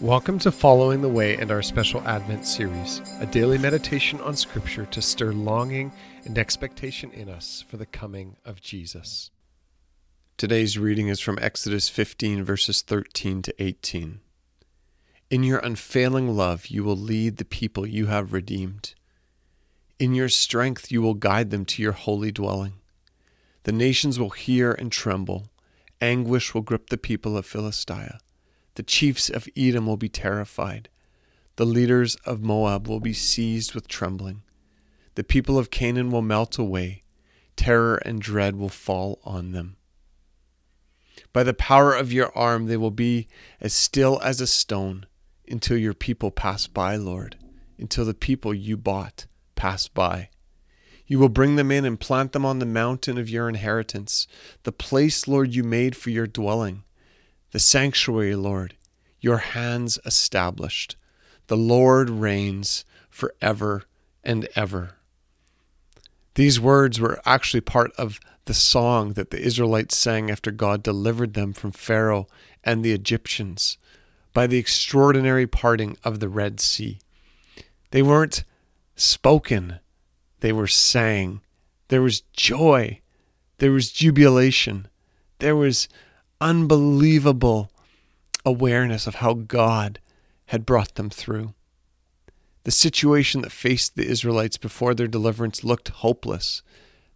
Welcome to Following the Way and our special Advent series, a daily meditation on Scripture to stir longing and expectation in us for the coming of Jesus. Today's reading is from Exodus 15, verses 13 to 18. In your unfailing love, you will lead the people you have redeemed. In your strength, you will guide them to your holy dwelling. The nations will hear and tremble. Anguish will grip the people of Philistia. The chiefs of Edom will be terrified. The leaders of Moab will be seized with trembling. The people of Canaan will melt away. Terror and dread will fall on them. By the power of your arm, they will be as still as a stone until your people pass by, Lord, until the people you bought pass by. You will bring them in and plant them on the mountain of your inheritance, the place, Lord, you made for your dwelling, the sanctuary, Lord, your hands established. The Lord reigns forever and ever. These words were actually part of the song that the Israelites sang after God delivered them from Pharaoh and the Egyptians by the extraordinary parting of the Red Sea. They weren't spoken, they were sang. There was joy. There was jubilation. There was unbelievable awareness of how God had brought them through. The situation that faced the Israelites before their deliverance looked hopeless.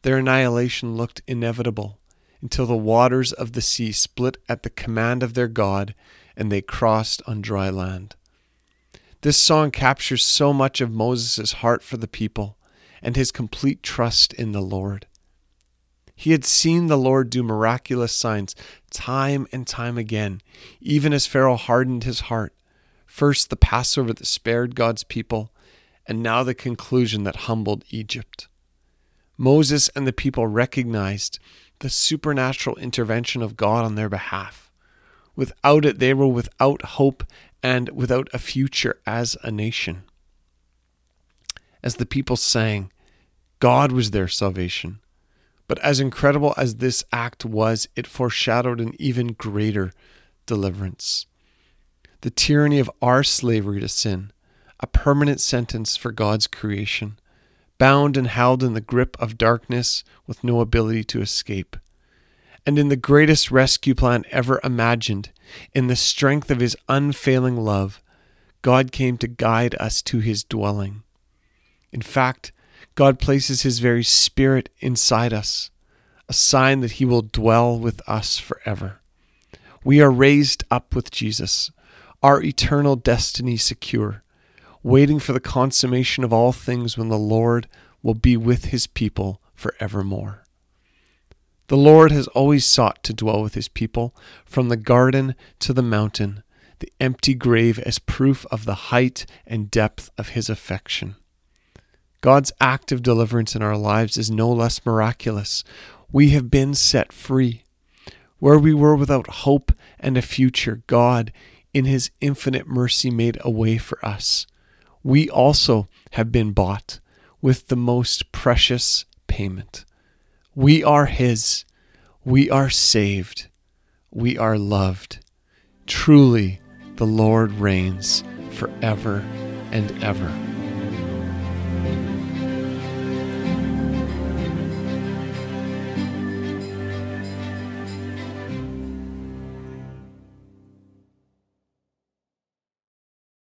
Their annihilation looked inevitable until the waters of the sea split at the command of their God and they crossed on dry land. This song captures so much of Moses' heart for the people and his complete trust in the Lord. He had seen the Lord do miraculous signs time and time again, even as Pharaoh hardened his heart. First, the Passover that spared God's people, and now the conclusion that humbled Egypt. Moses and the people recognized the supernatural intervention of God on their behalf. Without it, they were without hope and without a future as a nation. As the people sang, God was their salvation. But as incredible as this act was, it foreshadowed an even greater deliverance. The tyranny of our slavery to sin, a permanent sentence for God's creation, bound and held in the grip of darkness with no ability to escape and in the greatest rescue plan ever imagined, in the strength of his unfailing love, God came to guide us to his dwelling. In fact, God places his very spirit inside us, a sign that he will dwell with us forever. We are raised up with Jesus, our eternal destiny secure, waiting for the consummation of all things when the Lord will be with his people forevermore. The Lord has always sought to dwell with his people, from the garden to the mountain, the empty grave as proof of the height and depth of his affection. God's act of deliverance in our lives is no less miraculous. We have been set free. Where we were without hope and a future, God, in his infinite mercy, made a way for us. We also have been bought with the most precious payment. We are His. We are saved. We are loved. Truly, the Lord reigns forever and ever.